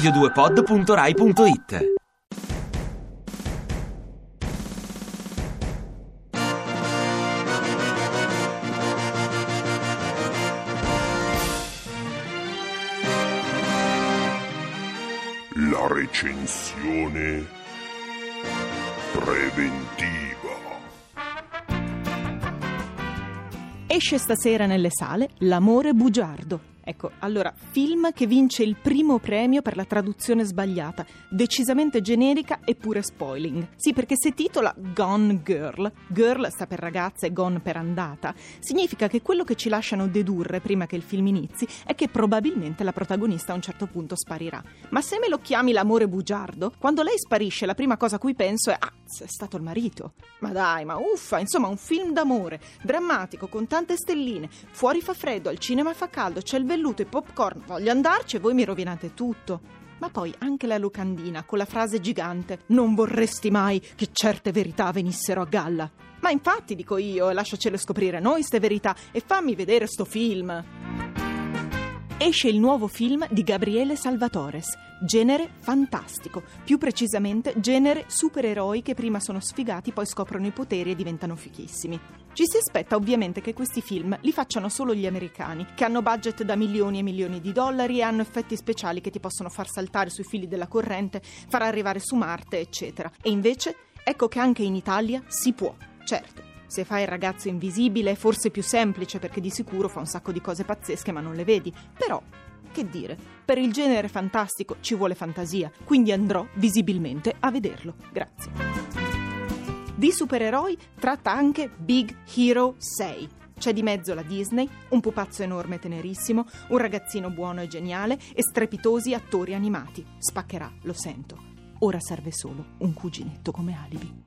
radio2pod.rai.it La recensione preventiva. Esce stasera nelle sale L'amore bugiardo. Ecco, allora, film che vince il primo premio per la traduzione sbagliata, decisamente generica eppure spoiling. Sì, perché se titola Gone Girl, girl sta per ragazza e gone per andata, significa che quello che ci lasciano dedurre prima che il film inizi è che probabilmente la protagonista a un certo punto sparirà. Ma se me lo chiami l'amore bugiardo, quando lei sparisce la prima cosa a cui penso è ah, è stato il marito. Ma dai, ma uffa, insomma, un film d'amore, drammatico, con tante stelline, fuori fa freddo, al cinema fa caldo, c'è il velluto e popcorn, voglio andarci e voi mi rovinate tutto. Ma poi anche la locandina con la frase gigante: Non vorresti mai che certe verità venissero a galla. Ma infatti, dico io, lasciacelo scoprire noi ste verità e fammi vedere sto film. Esce il nuovo film di Gabriele Salvatores, genere fantastico, più precisamente genere supereroi che prima sono sfigati, poi scoprono i poteri e diventano fichissimi. Ci si aspetta ovviamente che questi film li facciano solo gli americani, che hanno budget da milioni e milioni di dollari e hanno effetti speciali che ti possono far saltare sui fili della corrente, far arrivare su Marte, eccetera. E invece, ecco che anche in Italia si può, certo. Se fai il ragazzo invisibile è forse più semplice perché di sicuro fa un sacco di cose pazzesche ma non le vedi. Però, che dire, per il genere fantastico ci vuole fantasia, quindi andrò visibilmente a vederlo. Grazie. Di supereroi tratta anche Big Hero 6. C'è di mezzo la Disney, un pupazzo enorme e tenerissimo, un ragazzino buono e geniale e strepitosi attori animati. Spaccherà, lo sento. Ora serve solo un cuginetto come alibi.